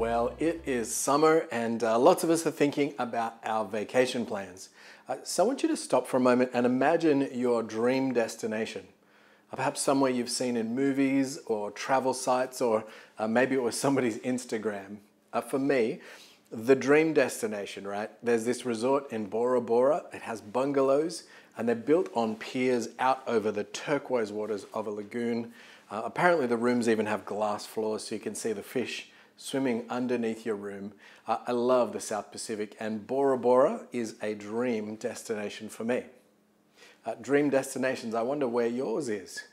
Well, it is summer, and uh, lots of us are thinking about our vacation plans. Uh, so I want you to stop for a moment and imagine your dream destination. Uh, perhaps somewhere you've seen in movies or travel sites, or uh, maybe it was somebody's Instagram. Uh, for me, the dream destination, right? There's this resort in Bora Bora. It has bungalows, and they're built on piers out over the turquoise waters of a lagoon. Uh, apparently, the rooms even have glass floors so you can see the fish swimming underneath your room. Uh, I love the South Pacific, and Bora Bora is a dream destination for me. Uh, dream destinations, I wonder where yours is.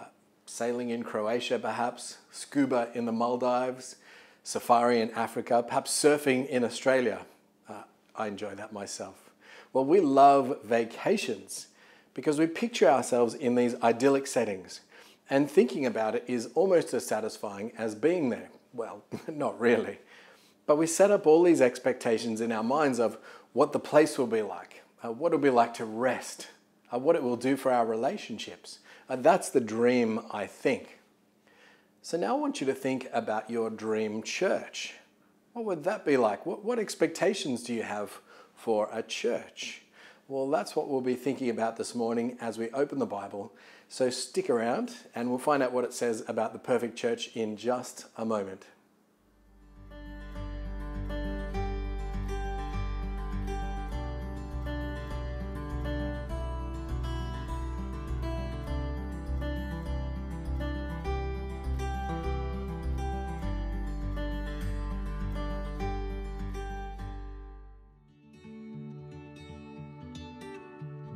Uh, sailing in Croatia, perhaps, scuba in the Maldives, safari in Africa, perhaps surfing in Australia. Uh, I enjoy that myself. Well, we love vacations because we picture ourselves in these idyllic settings, and thinking about it is almost as satisfying as being there. Well, not really. But we set up all these expectations in our minds of what the place will be like, uh, what it'll be like to rest, uh, what it will do for our relationships. Uh, that's the dream, I think. So now I want you to think about your dream church. What would that be like? What, what expectations do you have for a church? Well, that's what we'll be thinking about this morning as we open the Bible so stick around and we'll find out what it says about the perfect church in just a moment.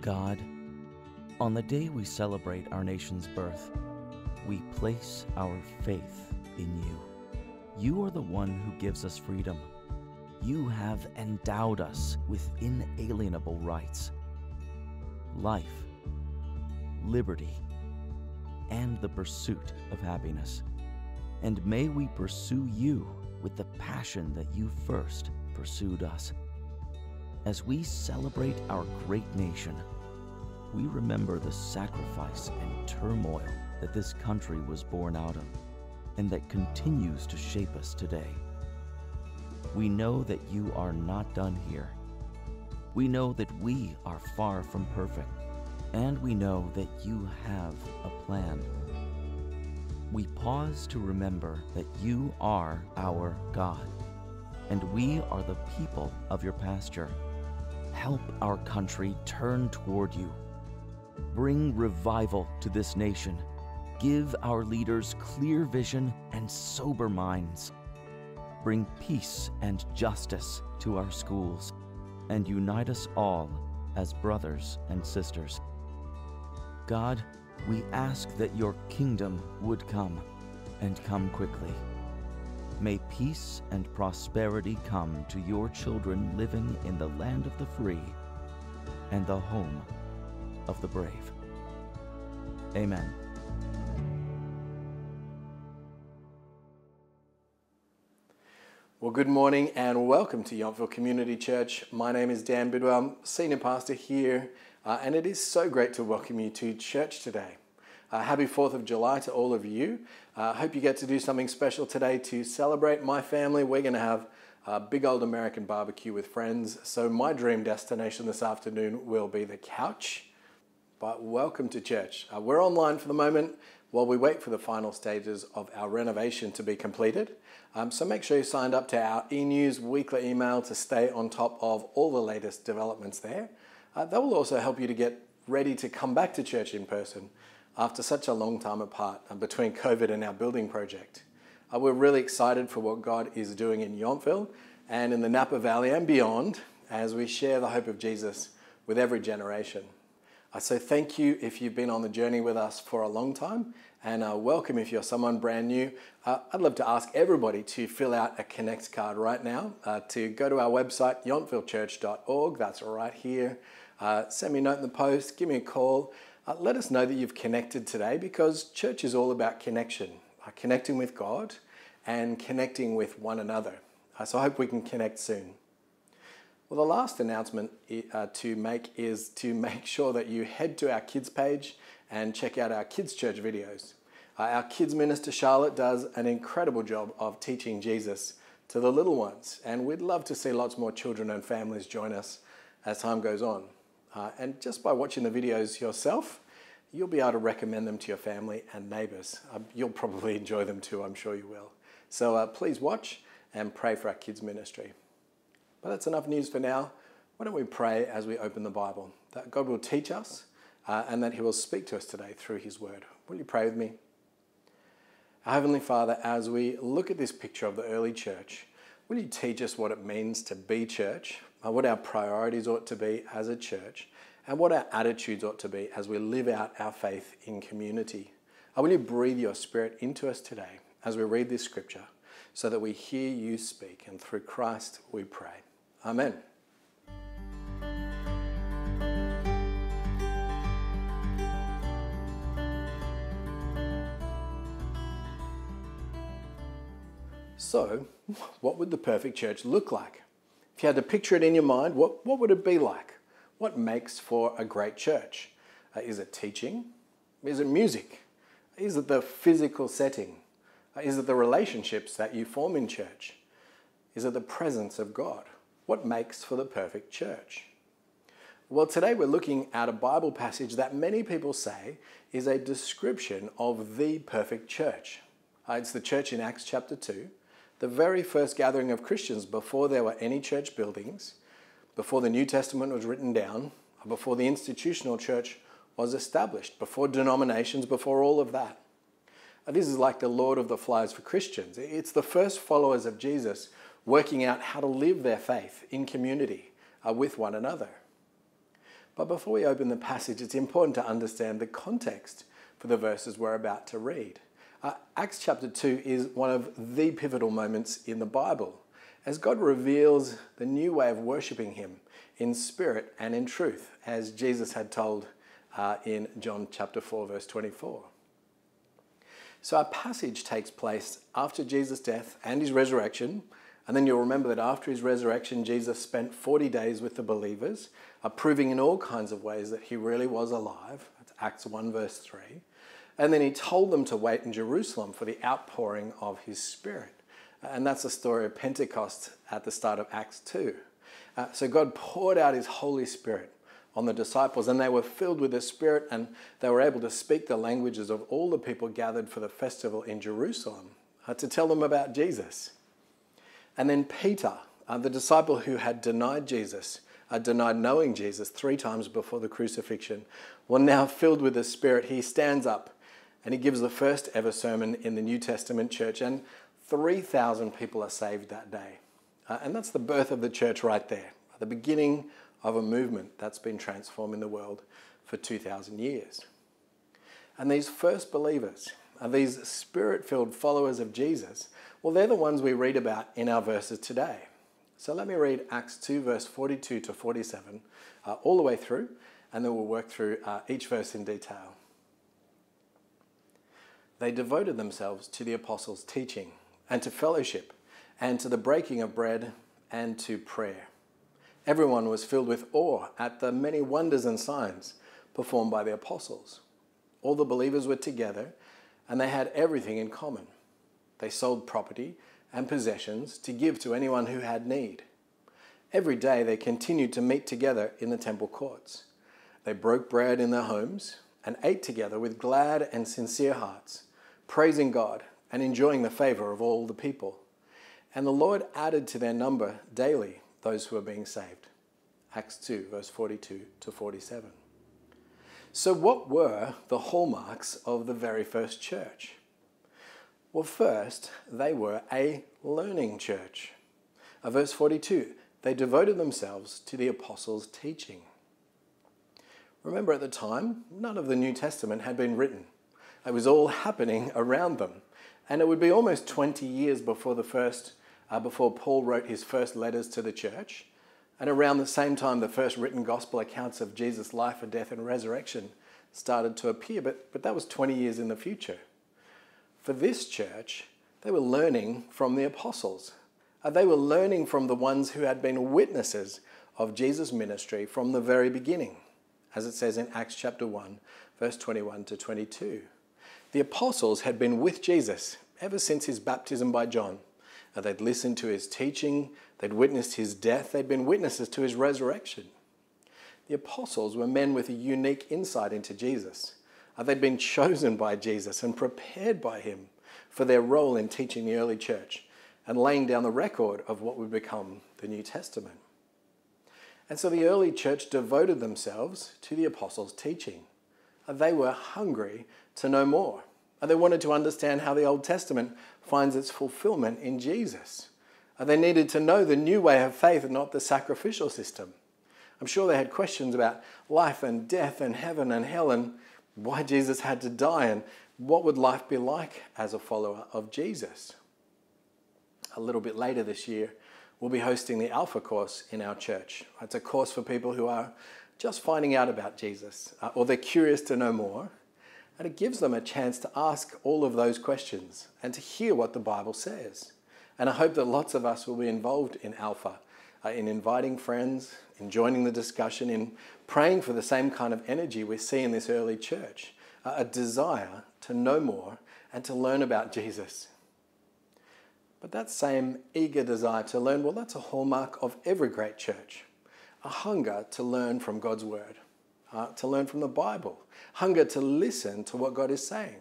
God on the day we celebrate our nation's birth, we place our faith in you. You are the one who gives us freedom. You have endowed us with inalienable rights life, liberty, and the pursuit of happiness. And may we pursue you with the passion that you first pursued us. As we celebrate our great nation, we remember the sacrifice and turmoil that this country was born out of and that continues to shape us today. We know that you are not done here. We know that we are far from perfect, and we know that you have a plan. We pause to remember that you are our God, and we are the people of your pasture. Help our country turn toward you Bring revival to this nation. Give our leaders clear vision and sober minds. Bring peace and justice to our schools and unite us all as brothers and sisters. God, we ask that your kingdom would come and come quickly. May peace and prosperity come to your children living in the land of the free and the home of the brave. Amen. Well, good morning and welcome to Yountville Community Church. My name is Dan Bidwell, I'm Senior Pastor here, uh, and it is so great to welcome you to church today. Uh, happy 4th of July to all of you. I uh, hope you get to do something special today to celebrate my family. We're going to have a big old American barbecue with friends. So, my dream destination this afternoon will be the couch but welcome to church. Uh, we're online for the moment while we wait for the final stages of our renovation to be completed. Um, so make sure you signed up to our e-news weekly email to stay on top of all the latest developments there. Uh, that will also help you to get ready to come back to church in person after such a long time apart uh, between COVID and our building project. Uh, we're really excited for what God is doing in Yountville and in the Napa Valley and beyond as we share the hope of Jesus with every generation. Uh, so thank you if you've been on the journey with us for a long time, and uh, welcome if you're someone brand new. Uh, I'd love to ask everybody to fill out a Connect card right now, uh, to go to our website, yountvillechurch.org, that's right here. Uh, send me a note in the post, give me a call. Uh, let us know that you've connected today because church is all about connection, connecting with God and connecting with one another. so I hope we can connect soon. Well, the last announcement uh, to make is to make sure that you head to our kids page and check out our kids church videos. Uh, our kids minister Charlotte does an incredible job of teaching Jesus to the little ones. And we'd love to see lots more children and families join us as time goes on. Uh, and just by watching the videos yourself, you'll be able to recommend them to your family and neighbours. Um, you'll probably enjoy them too, I'm sure you will. So uh, please watch and pray for our kids' ministry. But that's enough news for now. Why don't we pray as we open the Bible? That God will teach us uh, and that He will speak to us today through His Word. Will you pray with me? Our Heavenly Father, as we look at this picture of the early church, will you teach us what it means to be church, uh, what our priorities ought to be as a church, and what our attitudes ought to be as we live out our faith in community? Uh, will you breathe your Spirit into us today as we read this scripture so that we hear you speak, and through Christ we pray. Amen. So, what would the perfect church look like? If you had to picture it in your mind, what, what would it be like? What makes for a great church? Uh, is it teaching? Is it music? Is it the physical setting? Uh, is it the relationships that you form in church? Is it the presence of God? What makes for the perfect church? Well, today we're looking at a Bible passage that many people say is a description of the perfect church. Uh, it's the church in Acts chapter 2, the very first gathering of Christians before there were any church buildings, before the New Testament was written down, before the institutional church was established, before denominations, before all of that. Uh, this is like the Lord of the Flies for Christians. It's the first followers of Jesus working out how to live their faith in community uh, with one another. But before we open the passage, it's important to understand the context for the verses we're about to read. Uh, Acts chapter 2 is one of the pivotal moments in the Bible as God reveals the new way of worshipping Him in spirit and in truth, as Jesus had told uh, in John chapter 4, verse 24. So our passage takes place after Jesus' death and his resurrection. And then you'll remember that after his resurrection, Jesus spent 40 days with the believers, proving in all kinds of ways that he really was alive. That's Acts 1, verse 3. And then he told them to wait in Jerusalem for the outpouring of his Spirit. And that's the story of Pentecost at the start of Acts 2. Uh, so God poured out his Holy Spirit on the disciples, and they were filled with the Spirit, and they were able to speak the languages of all the people gathered for the festival in Jerusalem uh, to tell them about Jesus. And then Peter, uh, the disciple who had denied Jesus, uh, denied knowing Jesus three times before the crucifixion, well, now filled with the Spirit, he stands up and he gives the first ever sermon in the New Testament church, and 3,000 people are saved that day. Uh, and that's the birth of the church right there, the beginning of a movement that's been transforming the world for 2,000 years. And these first believers, are these spirit filled followers of Jesus, well, they're the ones we read about in our verses today. So let me read Acts 2, verse 42 to 47, uh, all the way through, and then we'll work through uh, each verse in detail. They devoted themselves to the apostles' teaching, and to fellowship, and to the breaking of bread, and to prayer. Everyone was filled with awe at the many wonders and signs performed by the apostles. All the believers were together, and they had everything in common. They sold property and possessions to give to anyone who had need. Every day they continued to meet together in the temple courts. They broke bread in their homes and ate together with glad and sincere hearts, praising God and enjoying the favor of all the people. And the Lord added to their number daily those who were being saved. Acts 2, verse 42 to 47. So, what were the hallmarks of the very first church? Well, first, they were a learning church. Uh, verse 42 they devoted themselves to the apostles' teaching. Remember, at the time, none of the New Testament had been written, it was all happening around them. And it would be almost 20 years before the first uh, before Paul wrote his first letters to the church. And around the same time, the first written gospel accounts of Jesus' life and death and resurrection started to appear, but, but that was 20 years in the future. For this church, they were learning from the apostles. Uh, they were learning from the ones who had been witnesses of Jesus' ministry from the very beginning, as it says in Acts chapter 1, verse 21 to 22. The apostles had been with Jesus ever since his baptism by John they'd listened to his teaching, they'd witnessed his death, they'd been witnesses to his resurrection. The apostles were men with a unique insight into Jesus. Uh, they'd been chosen by Jesus and prepared by him for their role in teaching the early church and laying down the record of what would become the New Testament. And so the early church devoted themselves to the apostles' teaching. They were hungry to know more. They wanted to understand how the Old Testament finds its fulfillment in Jesus. They needed to know the new way of faith and not the sacrificial system. I'm sure they had questions about life and death and heaven and hell and why Jesus had to die and what would life be like as a follower of Jesus. A little bit later this year, we'll be hosting the Alpha course in our church. It's a course for people who are just finding out about Jesus uh, or they're curious to know more. And it gives them a chance to ask all of those questions and to hear what the Bible says. And I hope that lots of us will be involved in Alpha, uh, in inviting friends, in joining the discussion, in praying for the same kind of energy we see in this early church uh, a desire to know more and to learn about Jesus. But that same eager desire to learn, well, that's a hallmark of every great church. A hunger to learn from God's word, uh, to learn from the Bible, hunger to listen to what God is saying,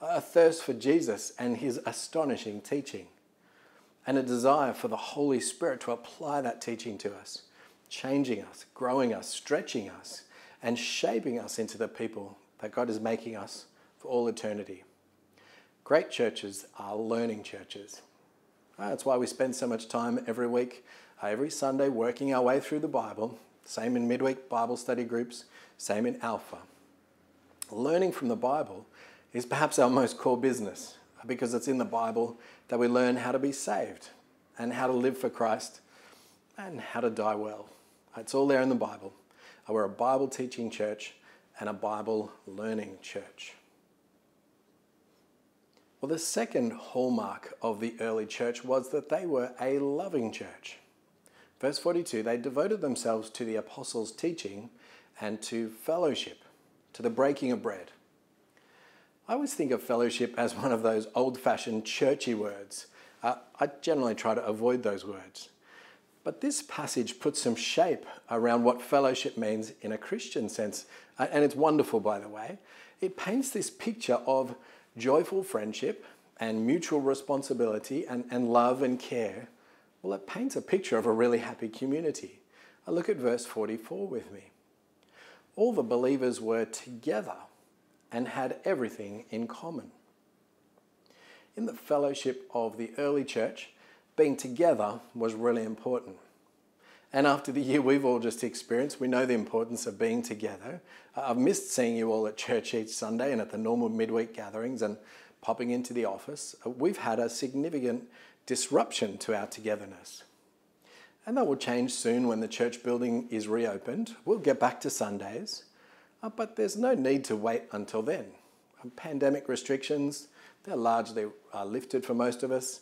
a thirst for Jesus and his astonishing teaching, and a desire for the Holy Spirit to apply that teaching to us, changing us, growing us, stretching us, and shaping us into the people that God is making us for all eternity. Great churches are learning churches. That's why we spend so much time every week, uh, every Sunday, working our way through the Bible. Same in midweek Bible study groups, same in Alpha. Learning from the Bible is perhaps our most core business because it's in the Bible that we learn how to be saved and how to live for Christ and how to die well. It's all there in the Bible. Uh, we're a Bible teaching church and a Bible learning church. Well, the second hallmark of the early church was that they were a loving church. Verse 42 they devoted themselves to the apostles' teaching and to fellowship, to the breaking of bread. I always think of fellowship as one of those old fashioned churchy words. Uh, I generally try to avoid those words. But this passage puts some shape around what fellowship means in a Christian sense. Uh, and it's wonderful, by the way. It paints this picture of joyful friendship and mutual responsibility and, and love and care, well, it paints a picture of a really happy community. I look at verse 44 with me. All the believers were together and had everything in common. In the fellowship of the early church, being together was really important. And after the year we've all just experienced, we know the importance of being together. Uh, I've missed seeing you all at church each Sunday and at the normal midweek gatherings and popping into the office. Uh, we've had a significant disruption to our togetherness. And that will change soon when the church building is reopened. We'll get back to Sundays, uh, but there's no need to wait until then. Pandemic restrictions, they're largely lifted for most of us.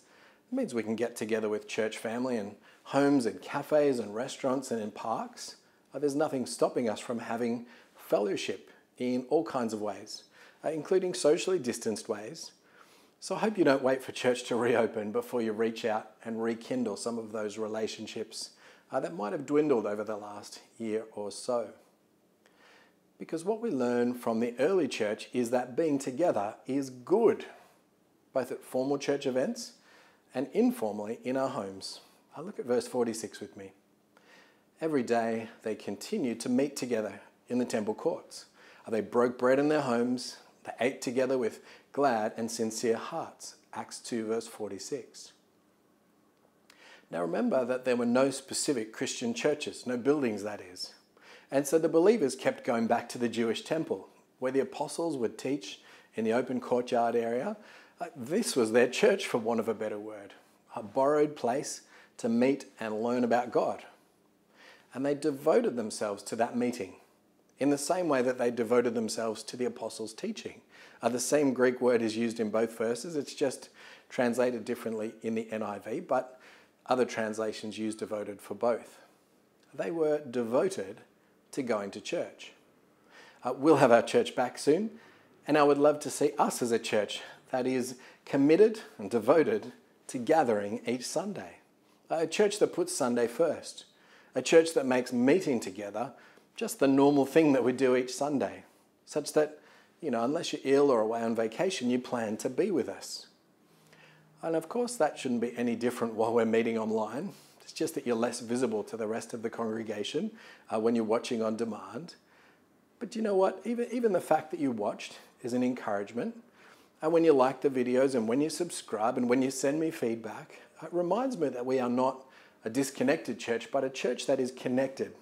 It means we can get together with church family and homes and cafes and restaurants and in parks. Uh, there's nothing stopping us from having fellowship in all kinds of ways, uh, including socially distanced ways. So I hope you don't wait for church to reopen before you reach out and rekindle some of those relationships uh, that might have dwindled over the last year or so. Because what we learn from the early church is that being together is good, both at formal church events and informally in our homes. I look at verse 46 with me. Every day they continued to meet together in the temple courts. They broke bread in their homes, they ate together with glad and sincere hearts. Acts 2, verse 46. Now remember that there were no specific Christian churches, no buildings, that is. And so the believers kept going back to the Jewish temple, where the apostles would teach in the open courtyard area. This was their church, for want of a better word, a borrowed place to meet and learn about God. And they devoted themselves to that meeting in the same way that they devoted themselves to the apostles' teaching. Uh, the same Greek word is used in both verses, it's just translated differently in the NIV, but other translations use devoted for both. They were devoted to going to church. Uh, we'll have our church back soon, and I would love to see us as a church that is committed and devoted to gathering each Sunday. A church that puts Sunday first. A church that makes meeting together just the normal thing that we do each Sunday, such that, you know, unless you're ill or away on vacation, you plan to be with us. And of course, that shouldn't be any different while we're meeting online. It's just that you're less visible to the rest of the congregation uh, when you're watching on demand. But you know what? Even, even the fact that you watched is an encouragement. And when you like the videos and when you subscribe and when you send me feedback, it reminds me that we are not a disconnected church, but a church that is connected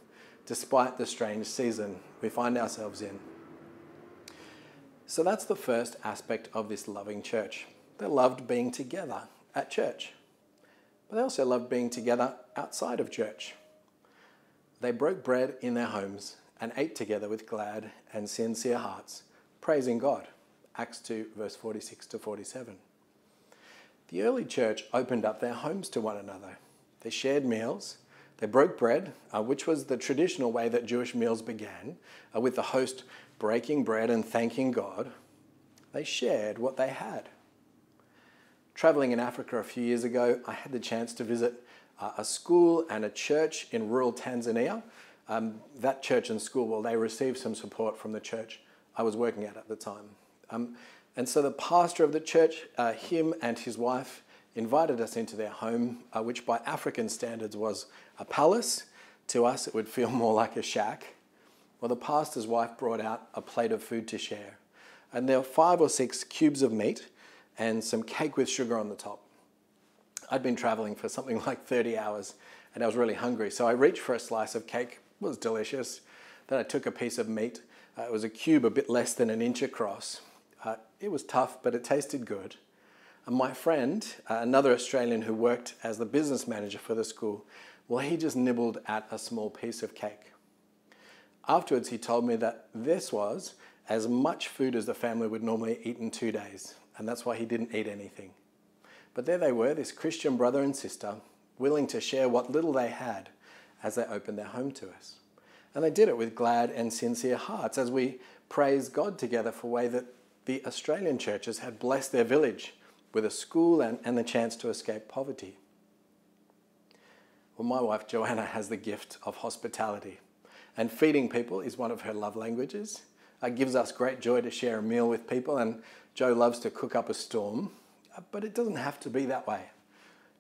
despite the strange season we find ourselves in. So that's the first aspect of this loving church. They loved being together at church, but they also loved being together outside of church. They broke bread in their homes and ate together with glad and sincere hearts, praising God. Acts 2, verse 46 to 47. The early church opened up their homes to one another. They shared meals, they broke bread, uh, which was the traditional way that Jewish meals began, uh, with the host breaking bread and thanking God. They shared what they had. Traveling in Africa a few years ago, I had the chance to visit uh, a school and a church in rural Tanzania. Um, that church and school, well, they received some support from the church I was working at at the time. Um, and so the pastor of the church, uh, him and his wife, invited us into their home, uh, which by African standards was a palace. To us, it would feel more like a shack. Well, the pastor's wife brought out a plate of food to share. And there were five or six cubes of meat and some cake with sugar on the top. I'd been traveling for something like 30 hours and I was really hungry, so I reached for a slice of cake. It was delicious. Then I took a piece of meat. Uh, it was a cube a bit less than an inch across. Uh, it was tough, but it tasted good. And my friend, uh, another Australian who worked as the business manager for the school, well, he just nibbled at a small piece of cake. Afterwards, he told me that this was as much food as the family would normally eat in two days and that's why he didn't eat anything. But there they were, this Christian brother and sister, willing to share what little they had as they opened their home to us. And they did it with glad and sincere hearts as we praised God together for the way that the Australian churches had blessed their village with a school and, and the chance to escape poverty. Well, my wife Joanna has the gift of hospitality, and feeding people is one of her love languages. It gives us great joy to share a meal with people, and Joe loves to cook up a storm, uh, but it doesn't have to be that way.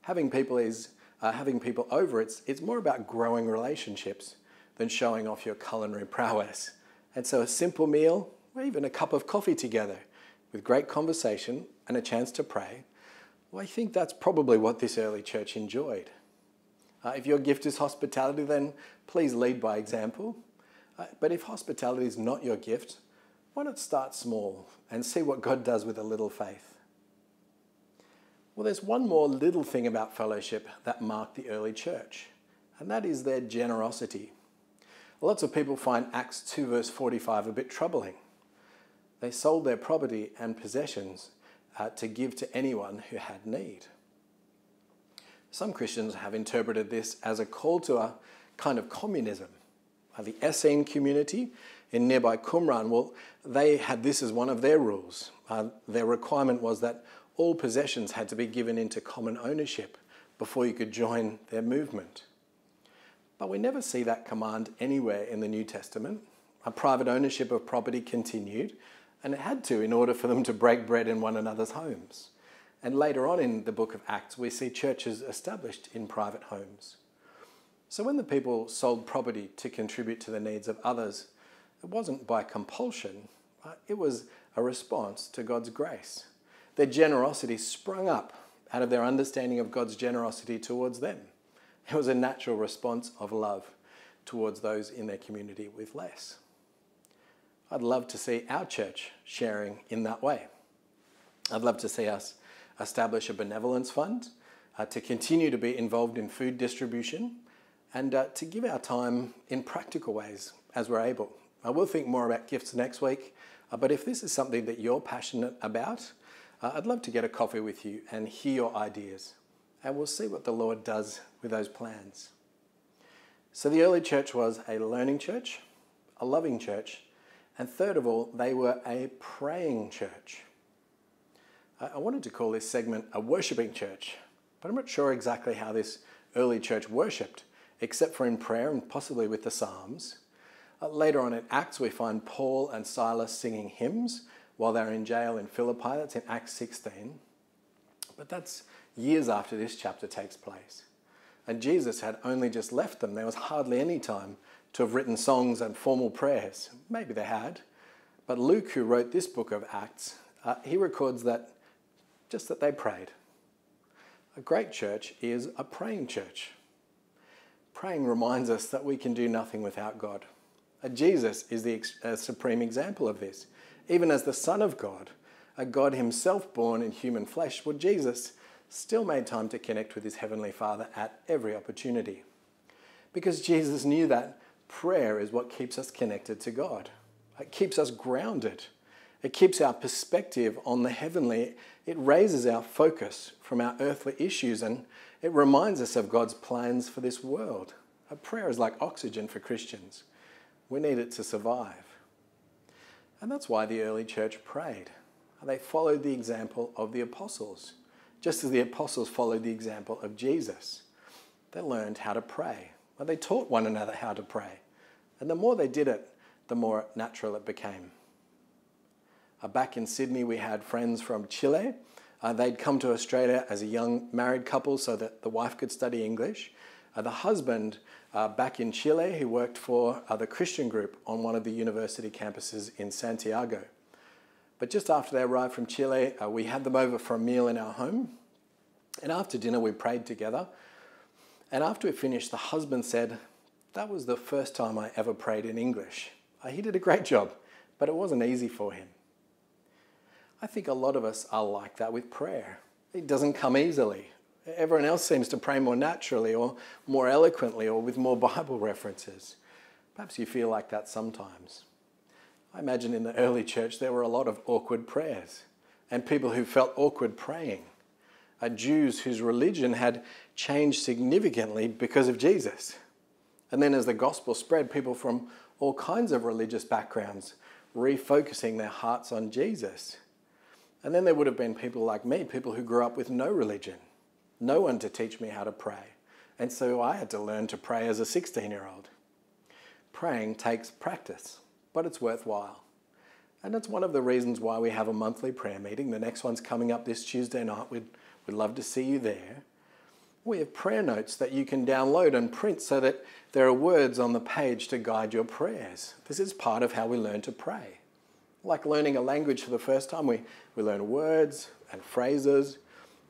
Having people is uh, having people over. It's it's more about growing relationships than showing off your culinary prowess. And so a simple meal, or even a cup of coffee together, with great conversation and a chance to pray. Well, I think that's probably what this early church enjoyed. Uh, if your gift is hospitality, then please lead by example. Uh, but if hospitality is not your gift, why not start small and see what God does with a little faith? Well, there's one more little thing about fellowship that marked the early church, and that is their generosity. Lots of people find Acts 2, verse 45 a bit troubling. They sold their property and possessions uh, to give to anyone who had need. Some Christians have interpreted this as a call to a kind of communism. The Essene community in nearby Qumran, well, they had this as one of their rules. Uh, their requirement was that all possessions had to be given into common ownership before you could join their movement. But we never see that command anywhere in the New Testament. A private ownership of property continued, and it had to in order for them to break bread in one another's homes. And later on in the book of Acts, we see churches established in private homes. So when the people sold property to contribute to the needs of others, it wasn't by compulsion, it was a response to God's grace. Their generosity sprung up out of their understanding of God's generosity towards them. It was a natural response of love towards those in their community with less. I'd love to see our church sharing in that way. I'd love to see us establish a benevolence fund uh, to continue to be involved in food distribution and uh, to give our time in practical ways as we're able. I will think more about gifts next week, uh, but if this is something that you're passionate about, uh, I'd love to get a coffee with you and hear your ideas. And we'll see what the Lord does with those plans. So the early church was a learning church, a loving church, and third of all, they were a praying church. I wanted to call this segment a worshipping church, but I'm not sure exactly how this early church worshipped, except for in prayer and possibly with the Psalms. Uh, later on in Acts, we find Paul and Silas singing hymns while they're in jail in Philippi. That's in Acts 16. But that's years after this chapter takes place. And Jesus had only just left them. There was hardly any time to have written songs and formal prayers. Maybe they had. But Luke, who wrote this book of Acts, uh, he records that just that they prayed. A great church is a praying church. Praying reminds us that we can do nothing without God. Uh, Jesus is the uh, supreme example of this. Even as the Son of God, a God himself born in human flesh, well, Jesus still made time to connect with his heavenly Father at every opportunity. Because Jesus knew that prayer is what keeps us connected to God. It keeps us grounded. It keeps our perspective on the heavenly. It raises our focus from our earthly issues and it reminds us of God's plans for this world. A prayer is like oxygen for Christians. We need it to survive. And that's why the early church prayed. They followed the example of the apostles, just as the apostles followed the example of Jesus. They learned how to pray. Well, they taught one another how to pray. And the more they did it, the more natural it became. Uh, back in Sydney, we had friends from Chile. Uh, they'd come to Australia as a young married couple so that the wife could study English. Uh, the husband, uh, back in Chile, he worked for uh, the Christian group on one of the university campuses in Santiago. But just after they arrived from Chile, uh, we had them over for a meal in our home. And after dinner, we prayed together. And after we finished, the husband said, That was the first time I ever prayed in English. he did a great job, but it wasn't easy for him. I think a lot of us are like that with prayer. It doesn't come easily. Everyone else seems to pray more naturally or more eloquently or with more Bible references. Perhaps you feel like that sometimes. I imagine in the early church there were a lot of awkward prayers and people who felt awkward praying. Uh, Jews whose religion had changed significantly because of Jesus. And then as the gospel spread, people from all kinds of religious backgrounds refocusing their hearts on Jesus. And then there would have been people like me, people who grew up with no religion, no one to teach me how to pray. And so I had to learn to pray as a 16 year old. Praying takes practice, but it's worthwhile. And that's one of the reasons why we have a monthly prayer meeting. The next one's coming up this Tuesday night. We'd, we'd love to see you there. We have prayer notes that you can download and print so that there are words on the page to guide your prayers. This is part of how we learn to pray like learning a language for the first time. We, we learn words and phrases,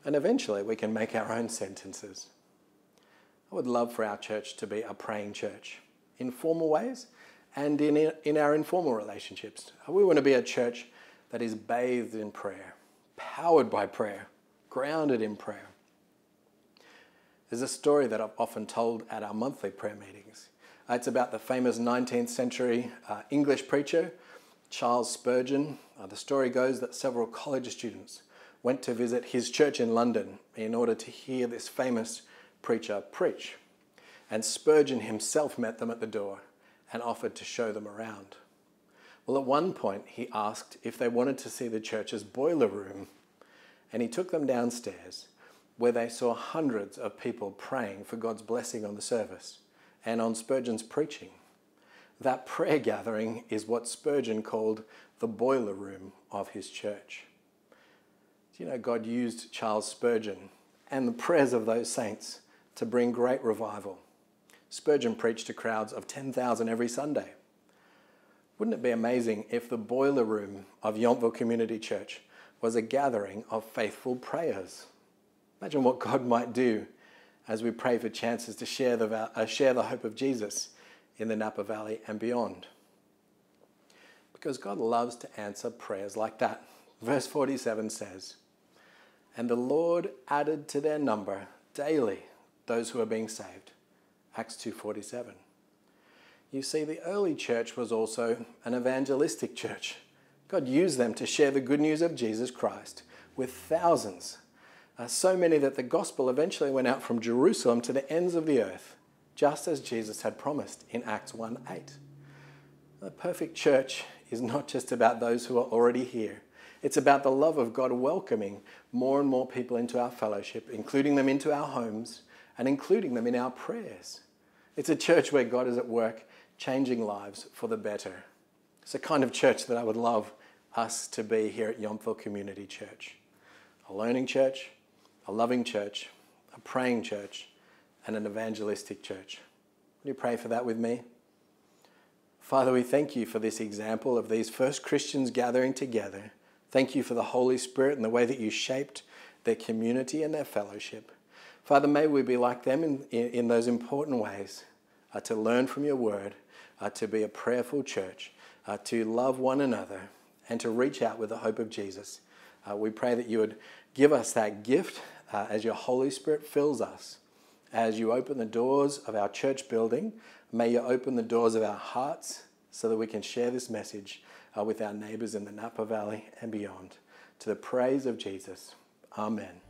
and eventually we can make our own sentences. I would love for our church to be a praying church in formal ways and in, in our informal relationships. We want to be a church that is bathed in prayer, powered by prayer, grounded in prayer. There's a story that I've often told at our monthly prayer meetings. It's about the famous 19th century uh, English preacher Charles Spurgeon. Uh, the story goes that several college students went to visit his church in London in order to hear this famous preacher preach. And Spurgeon himself met them at the door and offered to show them around. Well, at one point, he asked if they wanted to see the church's boiler room, and he took them downstairs where they saw hundreds of people praying for God's blessing on the service and on Spurgeon's preaching. That prayer gathering is what Spurgeon called the boiler room of his church. Do you know God used Charles Spurgeon and the prayers of those saints to bring great revival? Spurgeon preached to crowds of 10,000 every Sunday. Wouldn't it be amazing if the boiler room of Yountville Community Church was a gathering of faithful prayers? Imagine what God might do as we pray for chances to share the, uh, share the hope of Jesus in the Napa Valley and beyond. Because God loves to answer prayers like that. Verse 47 says, And the Lord added to their number daily those who are being saved. Acts 2:47. You see the early church was also an evangelistic church. God used them to share the good news of Jesus Christ with thousands. Uh, so many that the gospel eventually went out from Jerusalem to the ends of the earth just as Jesus had promised in Acts 1 8. The perfect church is not just about those who are already here, It's about the love of God welcoming more and more people into our fellowship, including them into our homes, and including them in our prayers. It's a church where God is at work changing lives for the better. It's a kind of church that I would love us to be here at Yountville Community Church a learning church, a loving church, a praying church, and an evangelistic church. Will you pray for that with me? Father, we thank you for this example of these first Christians gathering together. Thank you for the Holy Spirit and the way that you shaped their community and their fellowship. Father, may we be like them in, in, in those important ways uh, to learn from your word, uh, to be a prayerful church, uh, to love one another, and to reach out with the hope of Jesus. Uh, we pray that you would give us that gift uh, as your Holy Spirit fills us. As you open the doors of our church building, may you open the doors of our hearts so that we can share this message uh, with our neighbours in the Napa Valley and beyond. To the praise of Jesus. Amen.